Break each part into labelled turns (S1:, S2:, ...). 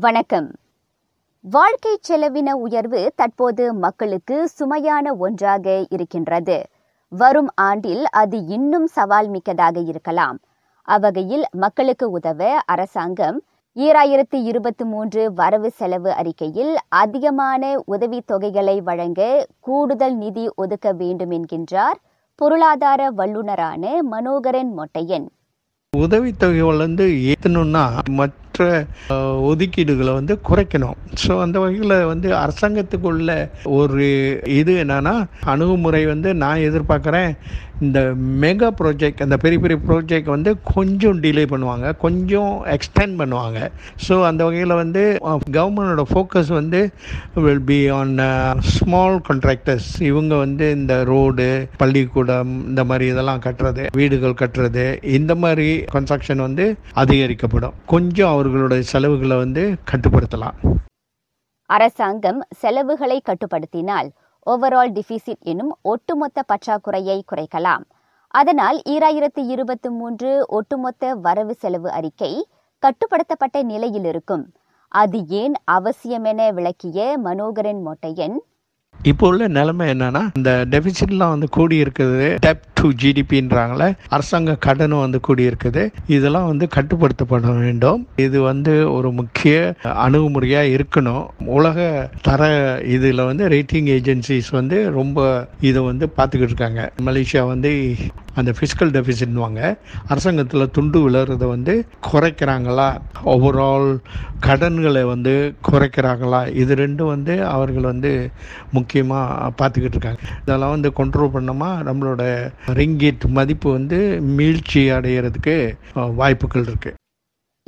S1: வணக்கம். வாழ்க்கை செலவின உயர்வு தற்போது மக்களுக்கு சுமையான ஒன்றாக இருக்கின்றது. வரும் ஆண்டில் அது இன்னும் சவால் மிக்கதாக இருக்கலாம். அவ்வகையில் மக்களுக்கு உதவ அரசாங்கம் ஈராயிரத்து இருபத்தி மூன்று வரவு செலவு அறிக்கையில் அதிகமான உதவித்தொகைகளை வழங்க கூடுதல் நிதி ஒதுக்க வேண்டும் என்கின்றார் பொருளாதார வல்லுநரான மனோகரன் மொட்டையன்.
S2: உதவித்தொகை வந்து ஏற்றணும்னா மற்ற மற்ற ஒதுக்கீடுகளை வந்து குறைக்கணும். ஸோ அந்த வகையில் வந்து அரசாங்கத்துக்குள்ள ஒரு இது என்னன்னா அணுகுமுறை வந்து நான் எதிர்பார்க்குறேன். இந்த மெகா ப்ராஜெக்ட் அந்த பெரிய பெரிய ப்ராஜெக்ட் வந்து கொஞ்சம் டிலே பண்ணுவாங்க. கொஞ்சம் எக்ஸ்டெண்ட் பண்ணுவாங்க. ஸோ அந்த வகையில் வந்து கவர்மெண்டோட ஃபோக்கஸ் வந்து will be on small contractors இவங்க வந்து இந்த ரோடு பள்ளிக்கூடம் இந்த மாதிரி இதெல்லாம் கட்டுறது வீடுகள் கட்டுறது இந்த மாதிரி கன்ஸ்ட்ரக்ஷன் வந்து அதிகரிக்கப்படும். கொஞ்சம் அவர்களுடைய செலவுகளை வந்து கட்டுப்படுத்தலாம்.
S1: அரசாங்கம் செலவுகளை கட்டுப்படுத்தினால் ஓவரால் டிஃபிசிட் எனும் ஒட்டுமொத்த பற்றாக்குறையை குறைக்கலாம். அதனால் ஈராயிரத்து இருபத்தி மூன்று ஒட்டுமொத்த வரவு செலவு அறிக்கை கட்டுப்படுத்தப்பட்ட நிலையில் இருக்கும். அது ஏன் அவசியம் என விளக்கிய மனோகரன் மொட்டையன்
S2: இப்போ உள்ள நிலைமை என்னன்னா இந்த டெபிசிட்லாம் வந்து கூடி இருக்குது டெப் டு ஜிடிபின்றாங்களே அரசாங்க கடனும் வந்து கூடி இருக்குது இதெல்லாம் வந்து கட்டுப்படுத்தப்பட வேண்டும். இது வந்து ஒரு முக்கிய அணுகுமுறையாக இருக்கணும். உலக தர இதில் வந்து ரேட்டிங் ஏஜென்சிஸ் வந்து ரொம்ப இதை வந்து பார்த்துக்கிட்டு இருக்காங்க. மலேசியா வந்து அந்த ஃபிசிக்கல் டெபிசிட்வாங்க அரசாங்கத்தில் துண்டு விழுறதை வந்து குறைக்கிறாங்களா? ஓவரால் கடன்களை வந்து குறைக்கிறாங்களா? இது ரெண்டும் வந்து அவர்கள் வந்து முக்கியமாக பார்த்துக்கிட்டு இருக்காங்க. இதெல்லாம் வந்து கண்ட்ரோல் பண்ணோமா நம்மளோட ரிங்கிட் மதிப்பு வந்து மீழ்ச்சி அடைகிறதுக்கு வாய்ப்புகள் இருக்குது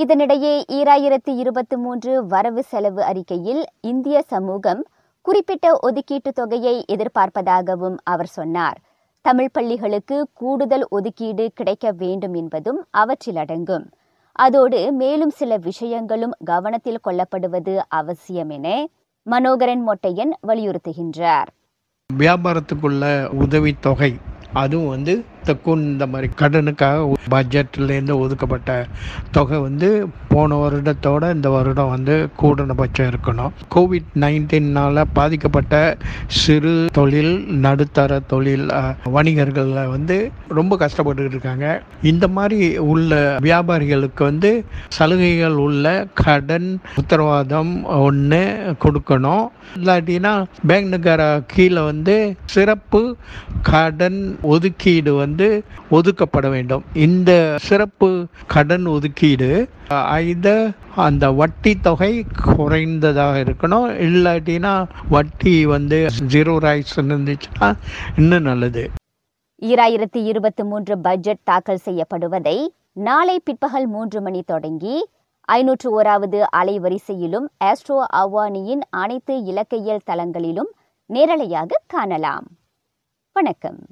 S1: இதனிடையே ஈராயிரத்து இருபத்தி மூன்று வரவு செலவு அறிக்கையில் இந்திய சமூகம் குறிப்பிட்ட ஒதுக்கீட்டு தொகையை எதிர்பார்ப்பதாகவும் அவர் சொன்னார். தமிழ் பள்ளிகளுக்கு கூடுதல் ஒதுக்கீடு கிடைக்க வேண்டும் என்பதும் அவற்றில் அடங்கும். அதோடு மேலும் சில விஷயங்களும் கவனத்தில் கொள்ளப்படுவது அவசியம் என மனோகரன் மொட்டையன் வலியுறுத்துகின்றார்.
S2: வியாபாரத்துக்குள்ள உதவித்தொகை அதுவும் வந்து தக்கும் இந்த மாதிரி கடனுக்காக பட்ஜெட்லேருந்து ஒதுக்கப்பட்ட தொகை வந்து போன வருடத்தோட இந்த வருடம் வந்து கூடனபட்சம் இருக்கணும். கோவிட் நைன்டீனால் பாதிக்கப்பட்ட சிறு தொழில் நடுத்தர தொழில் வணிகர்களில் வந்து ரொம்ப கஷ்டப்பட்டு இருக்காங்க. இந்த மாதிரி உள்ள வியாபாரிகளுக்கு வந்து சலுகைகள் உள்ள கடன் உத்தரவாதம் ஒன்று கொடுக்கணும். இல்லாட்டினா பேங்க்குக்கார கீழே வந்து சிறப்பு கடன் ஒதுக்கீடு வந்து வந்து ஒதுக்கப்பட வேண்டும். இந்த சிறப்பு கடன் ஒதுக்கீடு இத அந்த வட்டி தொகை குறைந்ததாக இருக்கணும். இல்லாட்டினா வட்டி வந்து ஜீரோ ரைட்ஸ் இருந்துச்சுன்னா இன்னும் நல்லது.
S1: ஈராயிரத்தி இருபத்தி மூன்று பட்ஜெட் தாக்கல் செய்யப்படுவதை நாளை பிற்பகல் மூன்று மணி தொடங்கி ஐநூற்று ஓராவது அலைவரிசையிலும் ஆஸ்ட்ரோ அவானியின் அனைத்து இலக்கையியல் தளங்களிலும் நேரலையாக காணலாம். வணக்கம்.